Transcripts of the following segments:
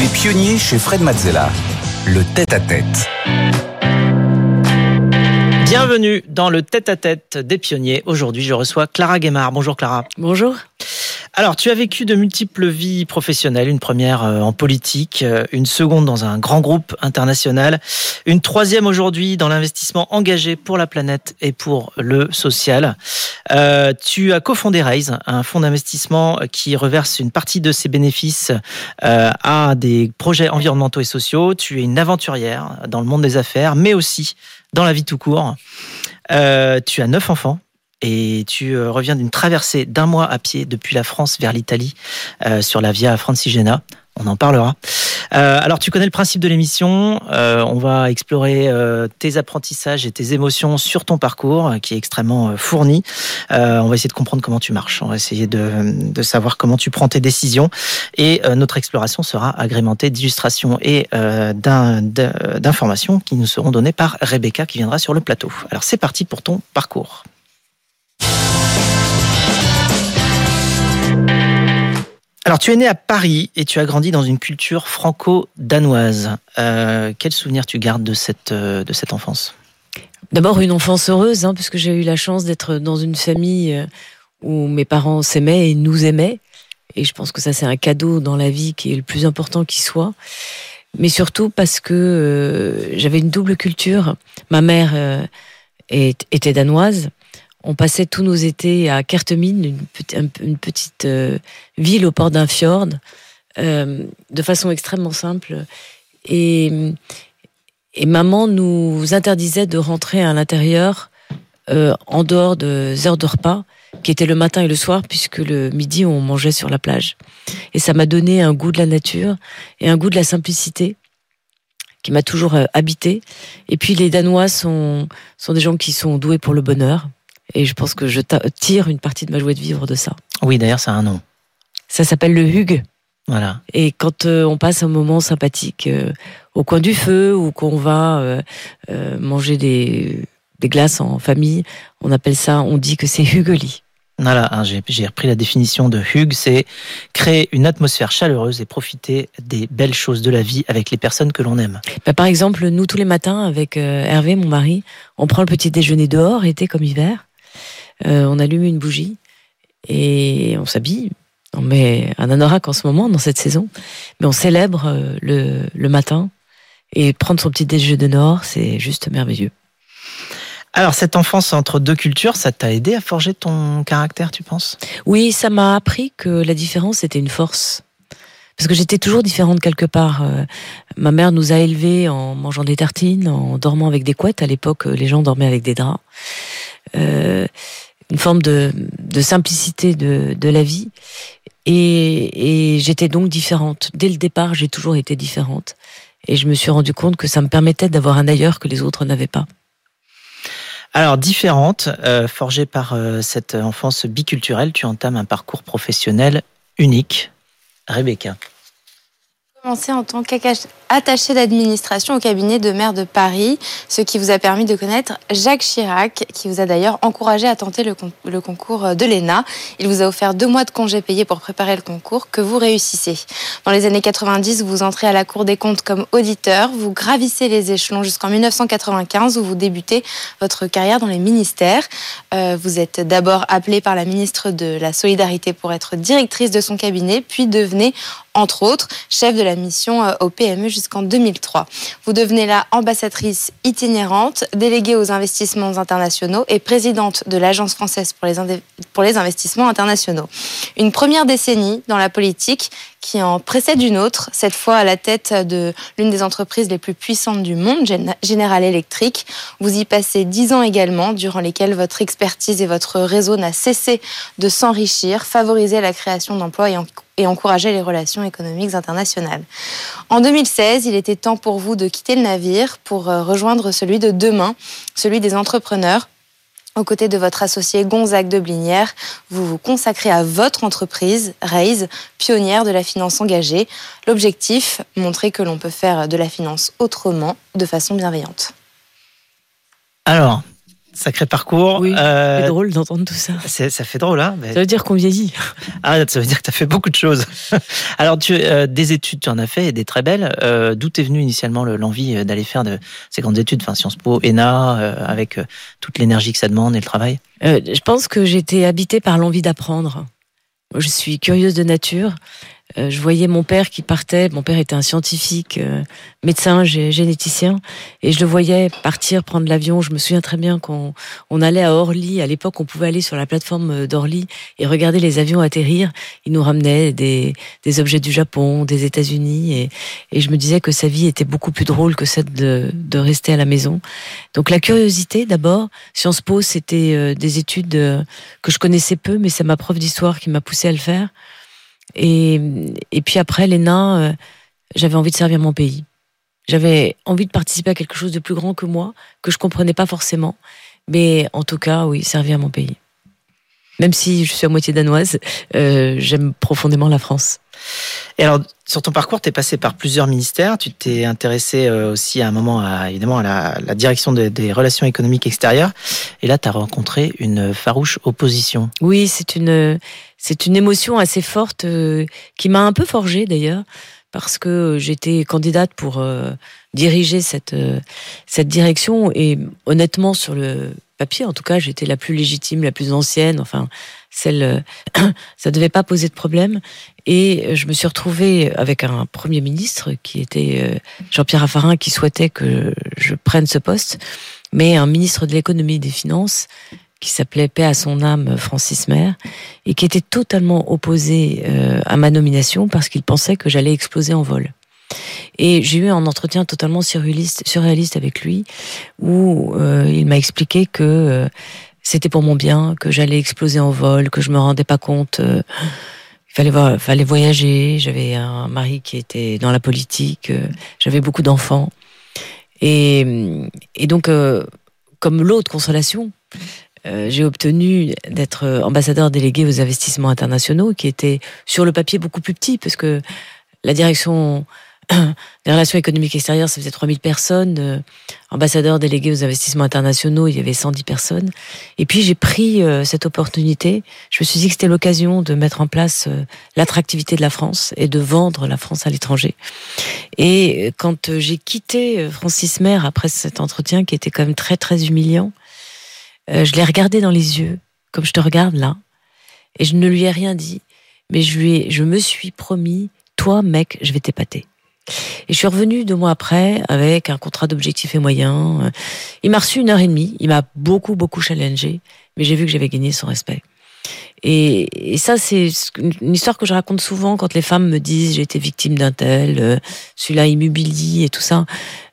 Les pionniers chez Fred Mazzella. Le tête-à-tête. Bienvenue dans le tête-à-tête des pionniers. Aujourd'hui, je reçois Clara Guémard. Bonjour Clara. Bonjour. Alors, tu as vécu de multiples vies professionnelles, une première euh, en politique, euh, une seconde dans un grand groupe international, une troisième aujourd'hui dans l'investissement engagé pour la planète et pour le social. Euh, tu as cofondé Raise, un fonds d'investissement qui reverse une partie de ses bénéfices à des projets environnementaux et sociaux. Tu es une aventurière dans le monde des affaires, mais aussi dans la vie tout court. Tu as neuf enfants et tu euh, reviens d'une traversée d'un mois à pied depuis la France vers l'Italie euh, sur la Via Francigena. On en parlera. Euh, alors, tu connais le principe de l'émission. Euh, on va explorer euh, tes apprentissages et tes émotions sur ton parcours, qui est extrêmement fourni. On va essayer de comprendre comment tu marches. On va essayer de, de savoir comment tu prends tes décisions. Et notre exploration sera agrémentée d'illustrations et d'informations qui nous seront données par Rebecca, qui viendra sur le plateau. Alors, c'est parti pour ton parcours. Alors, tu es né à Paris et tu as grandi dans une culture franco-danoise. Euh, quel souvenir tu gardes de cette, euh, de cette enfance? D'abord une enfance heureuse, hein, puisque j'ai eu la chance d'être dans une famille euh, où mes parents s'aimaient et nous aimaient. Et je pense que ça c'est un cadeau dans la vie qui est le plus important qui soit. Mais surtout parce que euh, j'avais une double culture. Ma mère était danoise. On passait tous nos étés à Kerteminde, une, petite- euh, ville au port d'un fjord, euh, de façon extrêmement simple. Et, maman nous interdisait de rentrer à l'intérieur euh, en dehors des heures de repas, qui étaient le matin et le soir, puisque le midi on mangeait sur la plage. Et ça m'a donné un goût de la nature et un goût de la simplicité qui m'a toujours habité. Et puis les Danois sont des gens qui sont doués pour le bonheur. Et je pense que je tire une partie de ma joie de vivre de ça. Oui, d'ailleurs, ça a un nom. Ça s'appelle le hug. Voilà. Et quand euh, on passe un moment sympathique euh, au coin du feu ou qu'on va euh, manger des, des glaces en famille, on appelle ça, on dit que c'est hugeli. Voilà, hein, j'ai repris la définition de Hugues, c'est créer une atmosphère chaleureuse et profiter des belles choses de la vie avec les personnes que l'on aime. Bah, par exemple, nous tous les matins avec Hervé, mon mari, on prend le petit déjeuner dehors, été comme hiver. Euh, on allume une bougie et on s'habille. On met un anorak en ce moment dans cette saison, mais on célèbre euh, le, le matin et prendre son petit déjeuner de nord, c'est juste merveilleux. Alors, cette enfance entre deux cultures, ça t'a aidé à forger ton caractère, tu penses? Oui, ça m'a appris que la différence était une force. Parce que j'étais toujours différente quelque part. Euh, ma mère nous a élevés en mangeant des tartines, en dormant avec des couettes. À l'époque, les gens dormaient avec des draps. Euh, une forme de, simplicité de, la vie. Et, et j'étais donc différente. Dès le départ, j'ai toujours été différente. Et je me suis rendu compte que ça me permettait d'avoir un ailleurs que les autres n'avaient pas. Alors, différente, euh, forgée par euh, cette enfance biculturelle, tu entames un parcours professionnel unique. Rebecca. Commencé en tant qu'attaché d'administration au cabinet de maire de Paris, ce qui vous a permis de connaître Jacques Chirac, qui vous a d'ailleurs encouragé à tenter le, con- le concours de l'ENA. Il vous a offert deux mois de congés payés pour préparer le concours que vous réussissez. Dans les années 90, vous entrez à la Cour des comptes comme auditeur, vous gravissez les échelons jusqu'en 1995 où vous débutez votre carrière dans les ministères. Euh, vous êtes d'abord appelée par la ministre de la Solidarité pour être directrice de son cabinet, puis devenez entre autres, chef de la mission euh, au PME jusqu'en 2003. Vous devenez là ambassadrice itinérante, déléguée aux investissements internationaux et présidente de l'Agence française pour les, investissements internationaux. Une première décennie dans la politique qui en précède une autre, cette fois à la tête de l'une des entreprises les plus puissantes du monde, Gen- General Electric. Vous y passez dix ans également, durant lesquels votre expertise et votre réseau n'a cessé de s'enrichir, favoriser la création d'emplois et, et encourager les relations économiques internationales. En 2016, il était temps pour vous de quitter le navire pour euh, rejoindre celui de demain, celui des entrepreneurs. Aux côtés de votre associé Gonzague de Blinière, vous vous consacrez à votre entreprise, Raise, pionnière de la finance engagée. L'objectif, montrer que l'on peut faire de la finance autrement, de façon bienveillante. Alors, Sacré parcours. Oui, c'est drôle d'entendre tout ça. Ça fait drôle, hein Ça veut dire qu'on vieillit. Ah, ça veut dire que tu as fait beaucoup de choses. Alors, tu, des études, tu en as fait, et des très belles. D'où t'es venue initialement l'envie d'aller faire de ces grandes études, enfin Sciences Po, ENA, avec toute l'énergie que ça demande et le travail? Je pense que j'étais habitée par l'envie d'apprendre. Je suis curieuse de nature. Euh, je voyais mon père qui partait. Mon père était un scientifique, euh, médecin, généticien, et je le voyais partir prendre l'avion. Je me souviens très bien quand on allait à Orly. À l'époque, on pouvait aller sur la plateforme euh, d'Orly et regarder les avions atterrir. Il nous ramenait des, des objets du Japon, des États-Unis, et, et, je me disais que sa vie était beaucoup plus drôle que celle de, de rester à la maison. Donc la curiosité, d'abord. Sciences Po, c'était des études que je connaissais peu, mais c'est ma prof d'histoire qui m'a poussé à le faire. Et, puis après, l'ENA, euh, j'avais envie de servir mon pays. J'avais envie de participer à quelque chose de plus grand que moi, que je comprenais pas forcément. Mais en tout cas, oui, servir mon pays. Même si je suis à moitié danoise, euh, j'aime profondément la France. Et alors, sur ton parcours, tu es passé par plusieurs ministères. Tu t'es intéressé euh, aussi à un moment, à, évidemment, à la, direction des relations économiques extérieures. Et là, tu as rencontré une farouche opposition. Oui, c'est une, c'est une émotion assez forte euh, qui m'a un peu forgée d'ailleurs, parce que j'étais candidate pour euh, diriger cette, cette direction. Et honnêtement, sur le en tout cas, j'étais la plus légitime, la plus ancienne. Enfin, celle, ça devait pas poser de problème. Et je me suis retrouvée avec un premier ministre qui était euh, Jean-Pierre Raffarin, qui souhaitait que je prenne ce poste, mais un ministre de l'économie et des finances qui s'appelait Paix à son âme Francis Maire et qui était totalement opposé euh, à ma nomination parce qu'il pensait que j'allais exploser en vol. Et j'ai eu un entretien totalement surréaliste, avec lui où euh, il m'a expliqué que c'était pour mon bien, que j'allais exploser en vol, que je me rendais pas compte. Euh, il fallait, voir, fallait voyager. J'avais un mari qui était dans la politique. Euh, j'avais beaucoup d'enfants. Et, donc, euh, comme l'autre consolation, j'ai obtenu d'être ambassadeur délégué aux investissements internationaux, qui était sur le papier beaucoup plus petit, parce que la direction les relations économiques extérieures, ça faisait 3000 personnes. Euh, ambassadeurs délégués aux investissements internationaux, il y avait 110 personnes. Et puis j'ai pris euh, cette opportunité. Je me suis dit que c'était l'occasion de mettre en place euh, l'attractivité de la France et de vendre la France à l'étranger. Et quand j'ai quitté Francis Maire après cet entretien qui était quand même très très humiliant, je l'ai regardé dans les yeux, comme je te regarde là, et je ne lui ai rien dit. Mais je lui ai, je me suis promis, toi mec, je vais t'épater. Et je suis revenue deux mois après avec un contrat d'objectifs et moyens. Il m'a reçu une heure et demie. Il m'a beaucoup, beaucoup challengé. Mais j'ai vu que j'avais gagné son respect. Et, ça, c'est une histoire que je raconte souvent quand les femmes me disent j'ai été victime d'un tel, euh, celui-là immobilie et tout ça.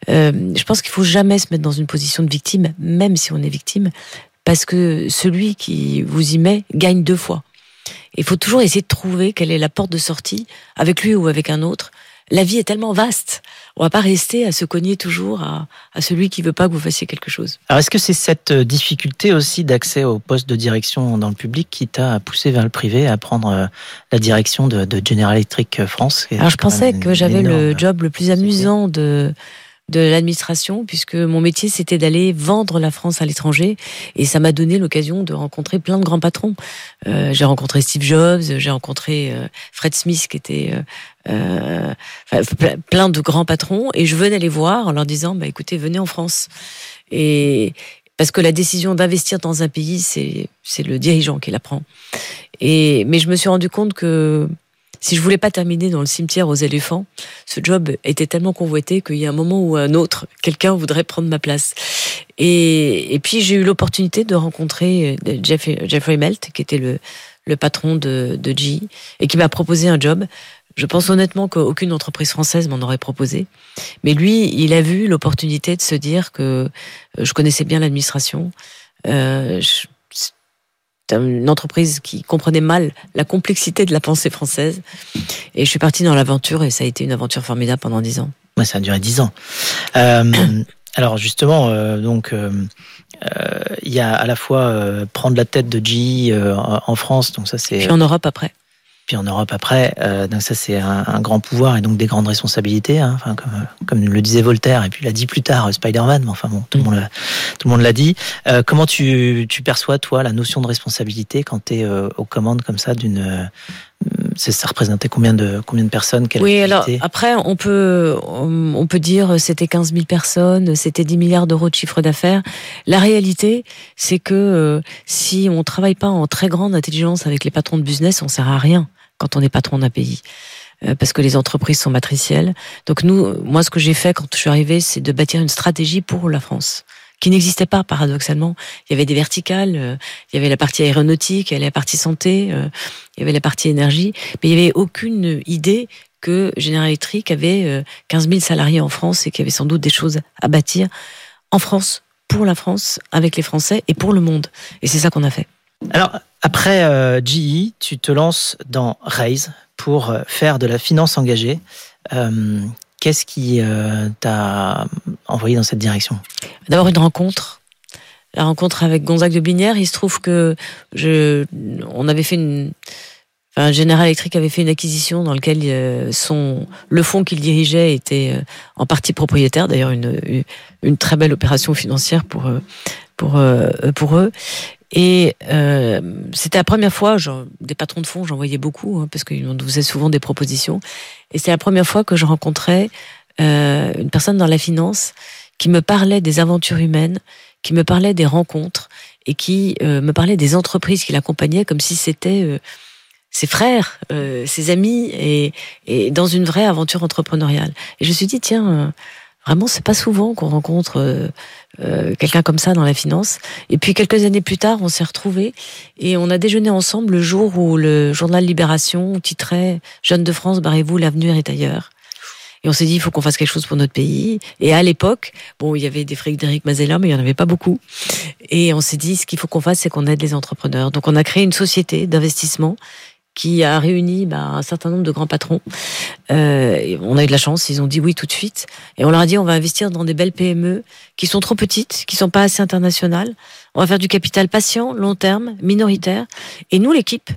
Euh, je pense qu'il faut jamais se mettre dans une position de victime, même si on est victime, parce que celui qui vous y met gagne deux fois. Il faut toujours essayer de trouver quelle est la porte de sortie, avec lui ou avec un autre, la vie est tellement vaste. On va pas rester à se cogner toujours à, celui qui veut pas que vous fassiez quelque chose. Alors est-ce que c'est cette euh, difficulté aussi d'accès au poste de direction dans le public qui t'a poussé vers le privé à prendre euh, la direction de, General Electric France? Alors je pensais que j'avais le job le plus amusant de de l'administration puisque mon métier c'était d'aller vendre la France à l'étranger. Et ça m'a donné l'occasion de rencontrer plein de grands patrons. Euh, j'ai rencontré Steve Jobs, j'ai rencontré euh, Fred Smith qui était euh, plein de grands patrons. Et je venais les voir en leur disant bah écoutez venez en France. Et parce que la décision d'investir dans un pays c'est c'est le dirigeant qui la prend. Et mais je me suis rendu compte que si je voulais pas terminer dans le cimetière aux éléphants, ce job était tellement convoité qu'il y a un moment ou un autre, quelqu'un voudrait prendre ma place. Et, et puis j'ai eu l'opportunité de rencontrer euh, Jeffrey Melt, qui était le, le patron de, de G, et qui m'a proposé un job. Je pense honnêtement qu'aucune entreprise française m'en aurait proposé. Mais lui, il a vu l'opportunité de se dire que euh, je connaissais bien l'administration. Euh, une entreprise qui comprenait mal la complexité de la pensée française. Et je suis partie dans l'aventure et ça a été une aventure formidable pendant dix ans. Ouais, ça a duré dix ans. Euh, alors justement, euh, donc euh, il y a à la fois prendre la tête de G en France, donc ça c'est. Puis en Europe après. Puis en Europe après, euh, donc ça c'est un, un grand pouvoir et donc des grandes responsabilités. Hein, enfin comme, comme le disait Voltaire et puis l'a dit plus tard euh, Spider-Man. Mais enfin bon, tout le monde l'a- tout le monde l'a dit. Euh, comment tu, tu perçois toi la notion de responsabilité quand tu es aux commandes comme ça d'une euh, ça représentait combien de combien de personnes quelle Oui, alors après, on peut, on on peut dire euh, c'était 15 000 personnes, c'était 10 milliards d'euros de chiffre d'affaires. La réalité, c'est que euh, si on travaille pas en très grande intelligence avec les patrons de business, on sert à rien quand on est patron d'un pays. Euh, Parce que les entreprises sont matricielles. Donc nous, moi, ce que j'ai fait quand je suis arrivée, c'est de bâtir une stratégie pour la France qui n'existait pas paradoxalement. Il y avait des verticales, euh, il y avait la partie aéronautique, il y avait la partie santé, euh, il y avait la partie énergie, mais il n'y avait aucune idée que General Electric avait euh, 15 000 salariés en France et qu'il y avait sans doute des choses à bâtir en France, pour la France, avec les Français et pour le monde. Et c'est ça qu'on a fait. Alors, après euh, GE, tu te lances dans Raise pour euh, faire de la finance engagée. Euh, Qu'est-ce qui euh, t'a envoyé dans cette direction? D'abord une rencontre. La rencontre avec Gonzague de Binière. Il se trouve que je, on avait fait une, enfin, General Electric avait fait une acquisition dans laquelle son, le fonds qu'il dirigeait était en partie propriétaire. D'ailleurs, une, une, très belle opération financière pour, pour, pour eux. Et euh, c'était la première fois, des patrons de fonds, j'en voyais beaucoup, hein, parce qu'ils nous faisaient souvent des propositions. Et c'est la première fois que je rencontrais euh, une personne dans la finance qui me parlait des aventures humaines, qui me parlait des rencontres et qui euh, me parlait des entreprises qui l'accompagnaient comme si c'était ses frères, ses amis et, et dans une vraie aventure entrepreneuriale. Et je me suis dit tiens, vraiment c'est pas souvent qu'on rencontre euh, euh, quelqu'un comme ça dans la finance. Et puis quelques années plus tard, on s'est retrouvés et on a déjeuné ensemble le jour où le journal Libération titrait Jeunes de France, barrez-vous, l'avenir est ailleurs. Et on s'est dit, il faut qu'on fasse quelque chose pour notre pays. Et à l'époque, bon, il y avait des Frédéric Mazella, mais il n'y en avait pas beaucoup. Et on s'est dit, ce qu'il faut qu'on fasse, c'est qu'on aide les entrepreneurs. Donc on a créé une société d'investissement qui a réuni bah, un certain nombre de grands patrons. Euh, on a eu de la chance, ils ont dit oui tout de suite. Et on leur a dit, on va investir dans des belles PME qui sont trop petites, qui sont pas assez internationales. On va faire du capital patient, long terme, minoritaire. Et nous, l'équipe,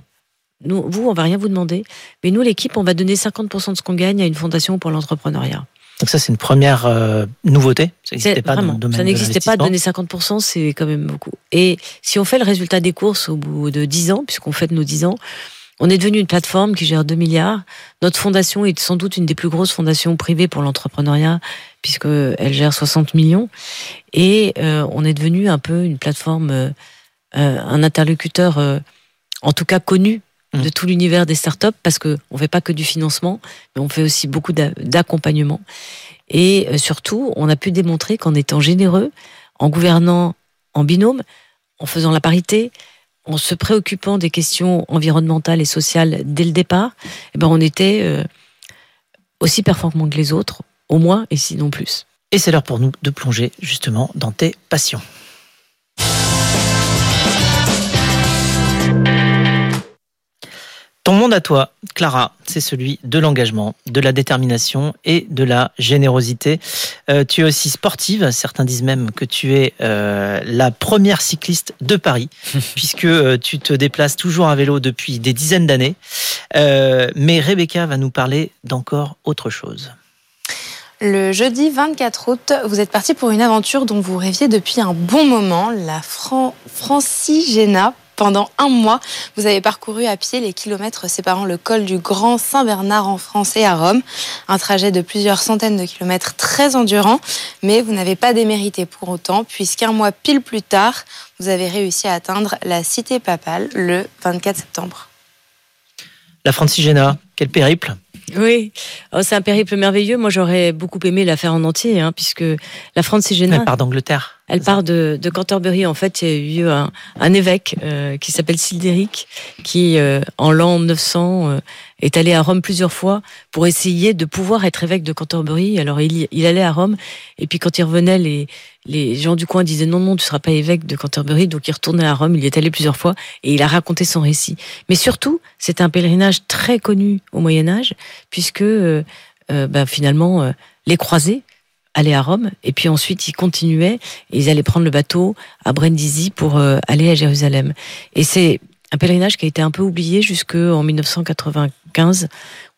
nous, vous, on va rien vous demander, mais nous, l'équipe, on va donner 50% de ce qu'on gagne à une fondation pour l'entrepreneuriat. Donc ça, c'est une première euh, nouveauté. Ça n'existait pas dans vraiment, le domaine ça de n'existait pas, donner 50%, c'est quand même beaucoup. Et si on fait le résultat des courses au bout de 10 ans, puisqu'on fête nos 10 ans, on est devenu une plateforme qui gère 2 milliards. Notre fondation est sans doute une des plus grosses fondations privées pour l'entrepreneuriat, puisqu'elle gère 60 millions. Et euh, on est devenu un peu une plateforme, euh, euh, un interlocuteur, euh, en tout cas connu de Mm. tout l'univers des startups, parce qu'on ne fait pas que du financement, mais on fait aussi beaucoup d'a- d'accompagnement. Et surtout, on a pu démontrer qu'en étant généreux, en gouvernant en binôme, en faisant la parité, en se préoccupant des questions environnementales et sociales dès le départ, eh ben on était euh, aussi performants que les autres, au moins, et sinon plus. Et c'est l'heure pour nous de plonger justement dans tes passions. Ton monde à toi, Clara, c'est celui de l'engagement, de la détermination et de la générosité. Euh, tu es aussi sportive, certains disent même que tu es euh, la première cycliste de Paris, puisque euh, tu te déplaces toujours à vélo depuis des dizaines d'années. Euh, mais Rebecca va nous parler d'encore autre chose. Le jeudi 24 août, vous êtes parti pour une aventure dont vous rêviez depuis un bon moment, la Fran Francigena. Pendant un mois, vous avez parcouru à pied les kilomètres séparant le col du Grand Saint-Bernard en France et à Rome. Un trajet de plusieurs centaines de kilomètres très endurant, mais vous n'avez pas démérité pour autant, puisqu'un mois pile plus tard, vous avez réussi à atteindre la cité papale le 24 septembre. La Francigena, quel périple? Oui, Oh, c'est un périple merveilleux. Moi, j'aurais beaucoup aimé la faire en entier, hein, puisque la Francigena, Elle part d'Angleterre. Elle part de, de Canterbury. En fait, il y a eu un, un évêque euh, qui s'appelle Sildéric, qui, euh, en l'an 900, euh, est allé à Rome plusieurs fois pour essayer de pouvoir être évêque de Canterbury. Alors, il, il allait à Rome, et puis quand il revenait, les, les gens du coin disaient non, non, tu seras pas évêque de Canterbury. Donc, il retournait à Rome. Il y est allé plusieurs fois, et il a raconté son récit. Mais surtout, c'est un pèlerinage très connu au Moyen Âge, puisque euh, euh, ben, finalement, euh, les croisés allaient à Rome, et puis ensuite ils continuaient, ils allaient prendre le bateau à Brindisi pour euh, aller à Jérusalem. Et c'est un pèlerinage qui a été un peu oublié jusqu'en 1995,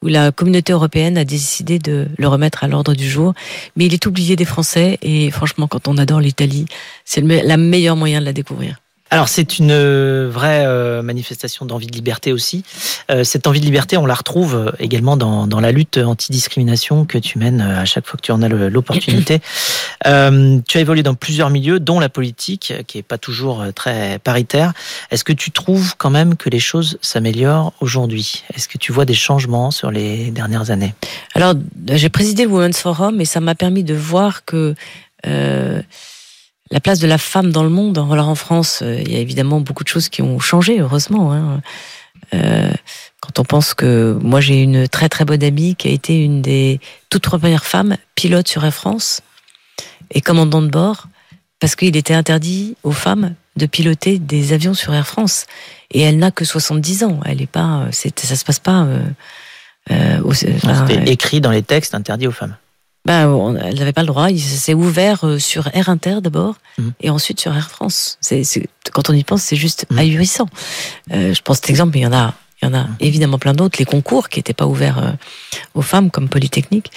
où la communauté européenne a décidé de le remettre à l'ordre du jour. Mais il est oublié des Français, et franchement, quand on adore l'Italie, c'est le meilleur moyen de la découvrir. Alors c'est une euh, vraie euh, manifestation d'envie de liberté aussi. Euh, cette envie de liberté, on la retrouve également dans, dans la lutte anti-discrimination que tu mènes à chaque fois que tu en as l'opportunité. euh, tu as évolué dans plusieurs milieux, dont la politique, qui est pas toujours très paritaire. Est-ce que tu trouves quand même que les choses s'améliorent aujourd'hui? Est-ce que tu vois des changements sur les dernières années? Alors j'ai présidé le Women's Forum et ça m'a permis de voir que euh, la place de la femme dans le monde. Alors en France, euh, il y a évidemment beaucoup de choses qui ont changé, heureusement. Hein. Euh, quand on pense que moi j'ai une très très bonne amie qui a été une des toutes premières femmes pilotes sur Air France et commandant de bord, parce qu'il était interdit aux femmes de piloter des avions sur Air France. Et elle n'a que 70 ans. Elle est pas, ça se passe pas. Euh, écrit dans les textes interdits aux femmes bah, elle n'avait pas le droit. Il s'est ouvert euh, sur Air Inter d'abord mhm. et ensuite sur Air France. C'est, quand on y pense, c'est juste mhm. ahurissant. Euh, je pense cet exemple, mais il y en a, il y en a mhm. évidemment plein d'autres. Les concours qui n'étaient pas ouverts euh, aux femmes comme Polytechnique.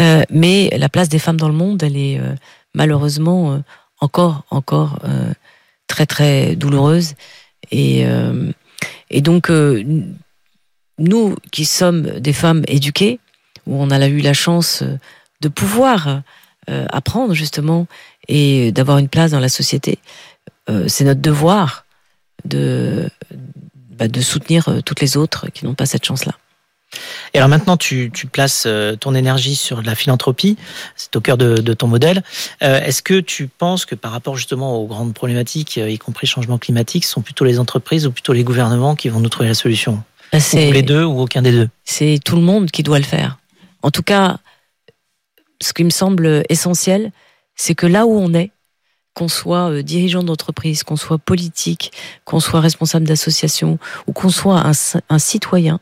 Euh, mais la place des femmes dans le monde, elle est euh, malheureusement encore, encore très très douloureuse. Et, et donc nous qui sommes des femmes éduquées, où on a eu la chance de pouvoir euh, apprendre justement et d'avoir une place dans la société. Euh, c'est notre devoir de, bah, de soutenir euh, toutes les autres qui n'ont pas cette chance-là. Et alors maintenant, tu, tu, places ton énergie sur la philanthropie, c'est au cœur de, de ton modèle. Est-ce que tu penses que par rapport justement aux grandes problématiques, y compris changement climatique, ce sont plutôt les entreprises ou plutôt les gouvernements qui vont nous trouver la solution? Bah, Ou les deux ou aucun des deux? C'est tout le monde qui doit le faire. En tout cas, ce qui me semble essentiel, c'est que là où on est, qu'on soit euh, dirigeant d'entreprise, qu'on soit politique, qu'on soit responsable d'association ou qu'on soit un, citoyen,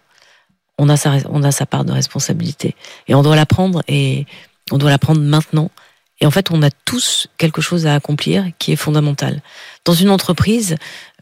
on a, sa, on a sa part de responsabilité. Et on doit la prendre et on doit la prendre maintenant. Et en fait, on a tous quelque chose à accomplir qui est fondamental. Dans une entreprise,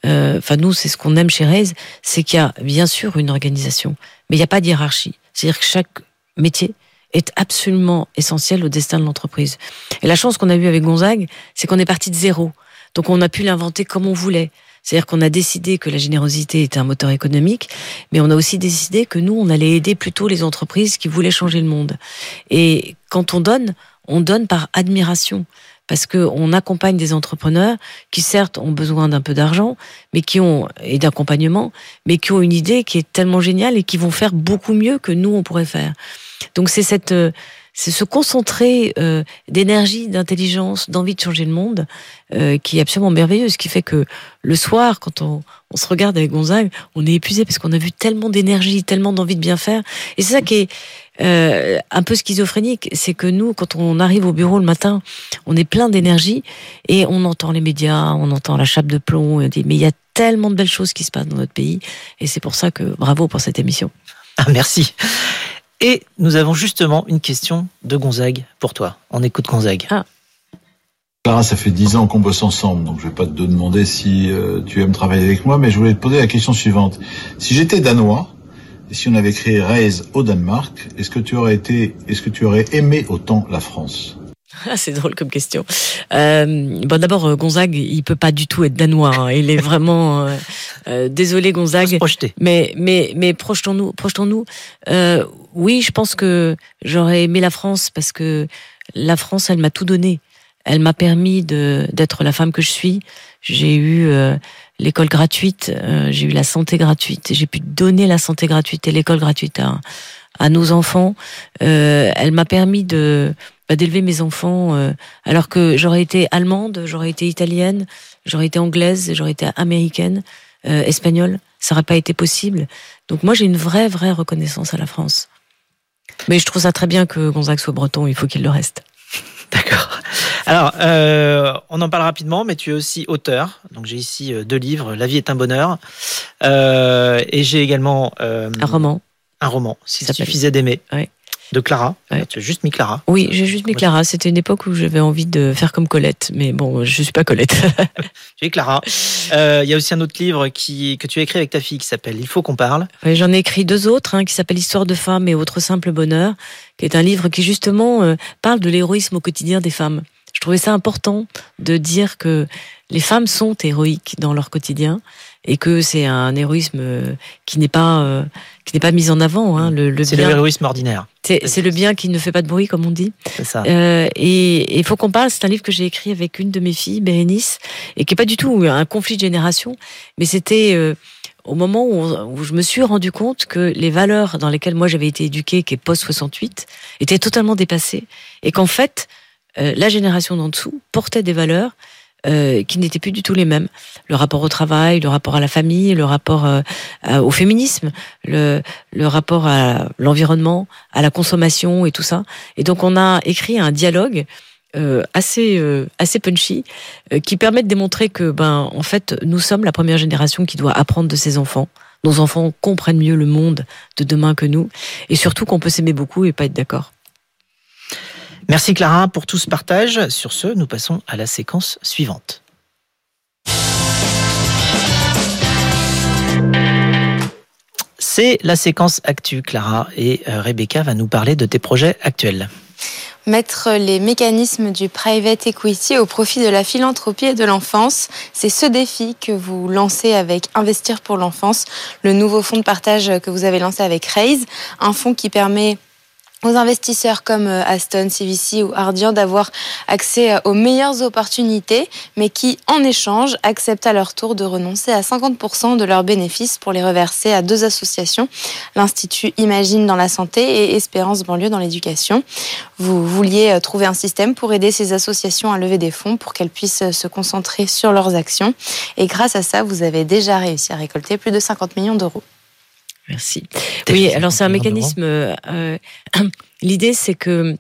euh, enfin nous, c'est ce qu'on aime chez Raise, c'est qu'il y a bien sûr une organisation, mais il n'y a pas de hiérarchie. C'est-à-dire que chaque métier est absolument essentiel au destin de l'entreprise. Et la chance qu'on a eue avec Gonzague, c'est qu'on est parti de zéro. Donc on a pu l'inventer comme on voulait. C'est-à-dire qu'on a décidé que la générosité était un moteur économique, mais on a aussi décidé que nous, on allait aider plutôt les entreprises qui voulaient changer le monde. Et quand on donne, on donne par admiration parce qu'on accompagne des entrepreneurs qui certes ont besoin d'un peu d'argent, mais qui ont et d'accompagnement, mais qui ont une idée qui est tellement géniale et qui vont faire beaucoup mieux que nous on pourrait faire. Donc c'est cette euh, c'est se concentrer euh, d'énergie, d'intelligence, d'envie de changer le monde, euh, qui est absolument merveilleux. Ce qui fait que le soir, quand on, on se regarde avec Gonzague, on est épuisé parce qu'on a vu tellement d'énergie, tellement d'envie de bien faire. Et c'est ça qui est euh, un peu schizophrénique, c'est que nous, quand on arrive au bureau le matin, on est plein d'énergie et on entend les médias, on entend la chape de plomb, et on dit mais il y a tellement de belles choses qui se passent dans notre pays. Et c'est pour ça que bravo pour cette émission. Ah, merci. Et nous avons justement une question de Gonzague pour toi. On écoute Gonzague. Ah. Clara, ça fait dix ans qu'on bosse ensemble, donc je vais pas te demander si euh, tu aimes travailler avec moi, mais je voulais te poser la question suivante. Si j'étais danois, si on avait créé Reise au Danemark, est-ce que tu aurais été, est-ce que tu aurais aimé autant la France? Ah, c'est drôle comme question. Euh, bon, d'abord, euh, Gonzague, il peut pas du tout être danois. Hein. Il est vraiment euh, euh désolé, Gonzague. Mais mais mais projetons-nous, projetons-nous. Euh, oui, je pense que j'aurais aimé la France parce que la France, elle m'a tout donné. Elle m'a permis de d'être la femme que je suis. J'ai eu euh, l'école gratuite, j'ai eu la santé gratuite. J'ai pu donner la santé gratuite et l'école gratuite à à nos enfants. elle m'a permis de bah, d'élever mes enfants euh, alors que j'aurais été allemande, j'aurais été italienne, j'aurais été anglaise, j'aurais été américaine, euh, espagnole, ça n'aurait pas été possible. Donc moi j'ai une vraie vraie reconnaissance à la France. Mais je trouve ça très bien que Gonzague soit breton, il faut qu'il le reste. D'accord. Alors, euh, on en parle rapidement, mais tu es aussi auteur. Donc j'ai ici deux livres, La vie est un bonheur, et j'ai également un roman. Un roman, si ça suffisait d'aimer. Oui. De Clara Ouais. Tu as juste mis Clara. Oui, j'ai juste mis Ouais. Clara. C'était une époque où j'avais envie de faire comme Colette, mais bon, je suis pas Colette. Es Clara. Euh, Il y a aussi un autre livre qui, que tu as écrit avec ta fille qui s'appelle Il faut qu'on parle. Ouais, J'en ai écrit deux autres, hein, qui s'appellent Histoire de femmes et Autre simple bonheur, qui est un livre qui justement euh, parle de l'héroïsme au quotidien des femmes. Je trouvais ça important de dire que les femmes sont héroïques dans leur quotidien et que c'est un héroïsme euh, qui n'est pas euh, qui n'est pas mis en avant. Hein, le, le C'est le héroïsme ordinaire. c'est c'est le bien qui ne fait pas de bruit, comme on dit. C'est ça. Euh, et il faut qu'on parle, c'est un livre que j'ai écrit avec une de mes filles, Bérénice, et qui est pas du tout un conflit de génération, mais c'était euh, au moment où, on- où je me suis rendu compte que les valeurs dans lesquelles moi j'avais été éduquée, qui est post-68, étaient totalement dépassées, et qu'en fait, euh, la génération d'en dessous portait des valeurs euh, qui n'étaient plus du tout les mêmes. Le rapport au travail, le rapport à la famille, le rapport euh, au féminisme, le, le rapport à l'environnement, à la consommation et tout ça. Et donc on a écrit un dialogue euh, assez euh, assez punchy euh, qui permet de démontrer que ben en fait nous sommes la première génération qui doit apprendre de ses enfants. Nos enfants comprennent mieux le monde de demain que nous et surtout qu'on peut s'aimer beaucoup et pas être d'accord. Merci Clara pour tout ce partage. Sur ce, nous passons à la séquence suivante. C'est la séquence Actu, Clara, et euh, Rebecca va nous parler de tes projets actuels. Mettre les mécanismes du private equity au profit de la philanthropie et de l'enfance, c'est ce défi que vous lancez avec Investir pour l'enfance, le nouveau fonds de partage que vous avez lancé avec Raise, un fonds qui permet aux investisseurs comme euh, Aston, CVC ou Ardian d'avoir accès euh, aux meilleures opportunités, mais qui, en échange, acceptent à leur tour de renoncer à 50% de leurs bénéfices pour les reverser à deux associations, l'Institut Imagine dans la santé et Espérance banlieue dans l'éducation. Vous vouliez euh, trouver un système pour aider ces associations à lever des fonds pour qu'elles puissent se concentrer sur leurs actions. Et grâce à ça, vous avez déjà réussi à récolter plus de 50 millions d'euros. Merci. Oui, alors c'est un 50 millions mécanisme. euh, L'idée, c'est que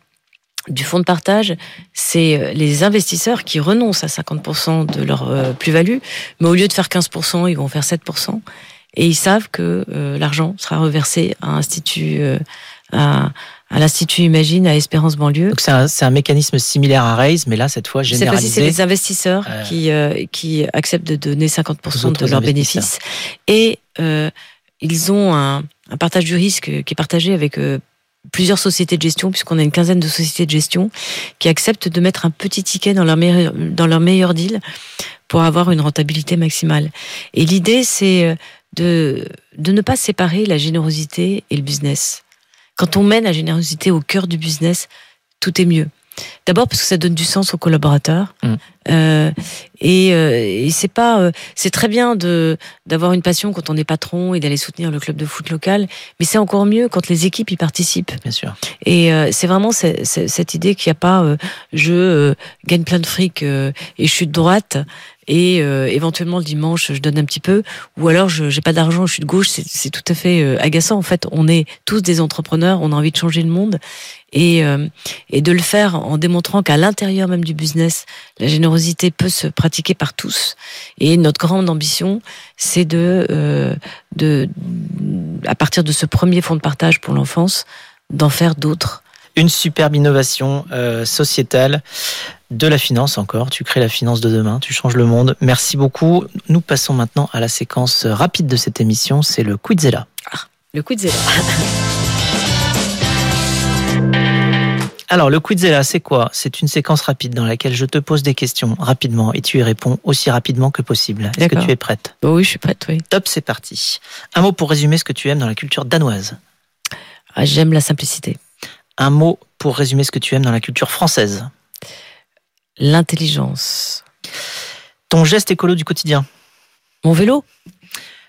du fonds de partage, c'est euh, les investisseurs qui renoncent à 50% de leur euh, plus-value, mais au lieu de faire 15%, ils vont faire 7%. Et ils savent que euh, l'argent sera reversé à institut, euh, à, à l'institut Imagine, à Espérance banlieue. Donc c'est un, mécanisme similaire à Raise, mais là, cette fois, fois-ci, c'est généralisé. les investisseurs Euh, qui, qui acceptent de donner 50% aux de leurs bénéfices. Et ils ont un, un partage du risque qui est partagé avec euh, plusieurs sociétés de gestion, puisqu'on a une quinzaine de sociétés de gestion qui acceptent de mettre un petit ticket dans leur meilleur, dans leur meilleur deal pour avoir une rentabilité maximale. Et l'idée, c'est euh, de, de ne pas séparer la générosité et le business. Quand on met la générosité au cœur du business, tout est mieux. D'abord parce que ça donne du sens aux collaborateurs. Mm. Euh, et euh, et c'est pas, euh, c'est très bien de d'avoir une passion quand on est patron et d'aller soutenir le club de foot local, mais c'est encore mieux quand les équipes y participent. Bien sûr. Et euh, c'est vraiment ce- cette idée qu'il n'y a pas euh, je euh, gagne plein de fric euh, et je suis de droite et euh, éventuellement le dimanche je donne un petit peu. Ou alors je j'ai pas d'argent je suis de gauche. C'est tout à fait euh, agaçant. En fait on est tous des entrepreneurs. On a envie de changer le monde. Et euh, et de le faire en démontrant qu'à l'intérieur même du business la générosité peut se pratiquer par tous. Et notre grande ambition c'est de euh, de à partir de ce premier fonds de partage pour l'enfance d'en faire d'autres Une superbe innovation euh, sociétale de la finance encore. Tu crées la finance de demain, tu changes le monde. Merci beaucoup. Nous passons maintenant à la séquence rapide de cette émission. C'est le Quizella. le coup de zéro. Alors, le Quizella, c'est quoi? C'est une séquence rapide dans laquelle je te pose des questions rapidement et tu y réponds aussi rapidement que possible. Est-ce que tu es prête? Bon, oui, je suis prête, oui. Top, c'est parti. Un mot pour résumer ce que tu aimes dans la culture danoise. Ah, J'aime la simplicité, Un mot pour résumer ce que tu aimes dans la culture française. l'intelligence. Ton geste écolo du quotidien. Mon vélo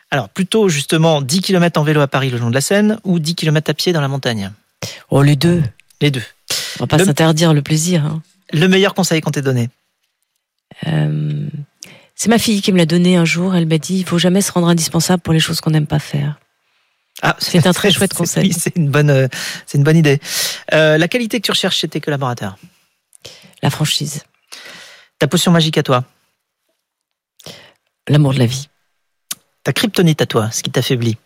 Alors, plutôt justement 10 km en vélo à Paris le long de la Seine ou 10 km à pied dans la montagne? Oh, les deux. Les deux. On va pas Le- s'interdire le plaisir. hein. Le meilleur conseil qu'on t'ait donné? Euh, c'est ma fille qui me l'a donné un jour. Elle m'a dit il faut jamais se rendre indispensable pour les choses qu'on n'aime pas faire. Ah, C'est un très chouette conseil. oui, C'est une bonne, euh, c'est une bonne idée. Euh, la qualité que tu recherches chez tes collaborateurs? La franchise, Ta potion magique à toi? l'amour de la vie. Ta kryptonite à toi, ce qui t'affaiblit?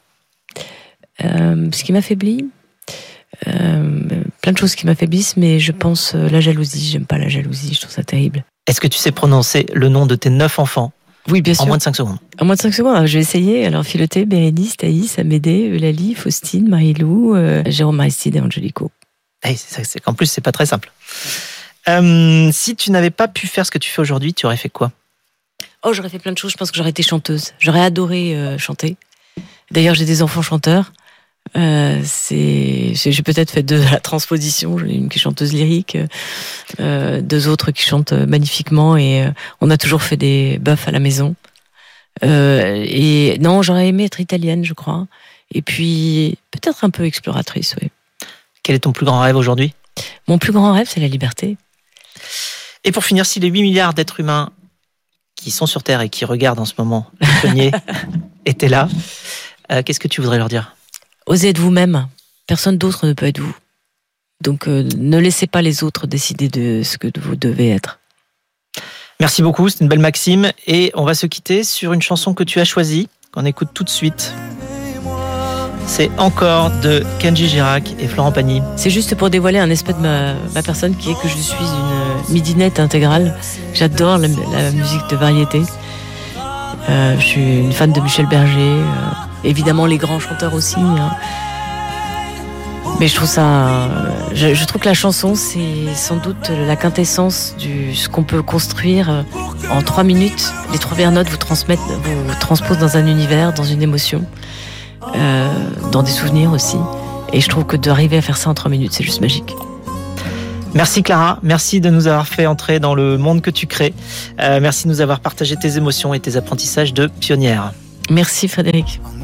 Euh, ce qui m'affaiblit, euh, plein de choses qui m'affaiblissent, mais je pense la jalousie. J'aime pas la jalousie, je trouve ça terrible. Est-ce que tu sais prononcer le nom de tes neuf enfants? Oui, bien sûr. en moins de 5 secondes En moins de 5 secondes, alors je vais essayer. Alors, Philoté, Bérénice, Thaïs, Amédée, Eulalie, Faustine, Marie-Lou, euh, Jérôme Aristide et Angelico. Eh, c'est ça, c'est qu'en plus, c'est pas très simple. Euh, si tu n'avais pas pu faire ce que tu fais aujourd'hui, tu aurais fait quoi? Oh, j'aurais fait plein de choses. Je pense que j'aurais été chanteuse. J'aurais adoré euh, chanter. D'ailleurs, j'ai des enfants chanteurs. Euh, c'est, j'ai j'ai peut-être fait de la transposition. J'en ai une qui est chanteuse lyrique, euh, deux autres qui chantent magnifiquement, et euh, on a toujours fait des bœufs à la maison. Et non, j'aurais aimé être italienne, je crois. Et puis peut-être un peu exploratrice. Oui. Quel est ton plus grand rêve aujourd'hui? Mon plus grand rêve, c'est la liberté. Et pour finir, si les 8 milliards d'êtres humains qui sont sur Terre et qui regardent en ce moment le étaient là, euh, qu'est-ce que tu voudrais leur dire? Osez être vous-même. Personne d'autre ne peut être vous. Donc euh, ne laissez pas les autres décider de ce que vous devez être. Merci beaucoup, c'est une belle maxime. Et on va se quitter sur une chanson que tu as choisie, qu'on écoute tout de suite. C'est encore de Kenji Girac et Florent Pagny. C'est juste pour dévoiler un aspect de ma, ma personne qui est que je suis une midinette intégrale. J'adore la, la musique de variété. Euh, je suis une fan de Michel Berger. euh, évidemment les grands chanteurs aussi. hein. Mais je trouve ça, je, je trouve que la chanson c'est sans doute la quintessence du ce qu'on peut construire euh, en trois minutes. Les trois premières notes vous transmettent, vous transposent dans un univers, dans une émotion, euh, dans des souvenirs aussi. Et je trouve que d'arriver à faire ça en trois minutes, c'est juste magique. Merci Clara, merci de nous avoir fait entrer dans le monde que tu crées. Euh, merci de nous avoir partagé tes émotions et tes apprentissages de pionnière. Merci Frédéric.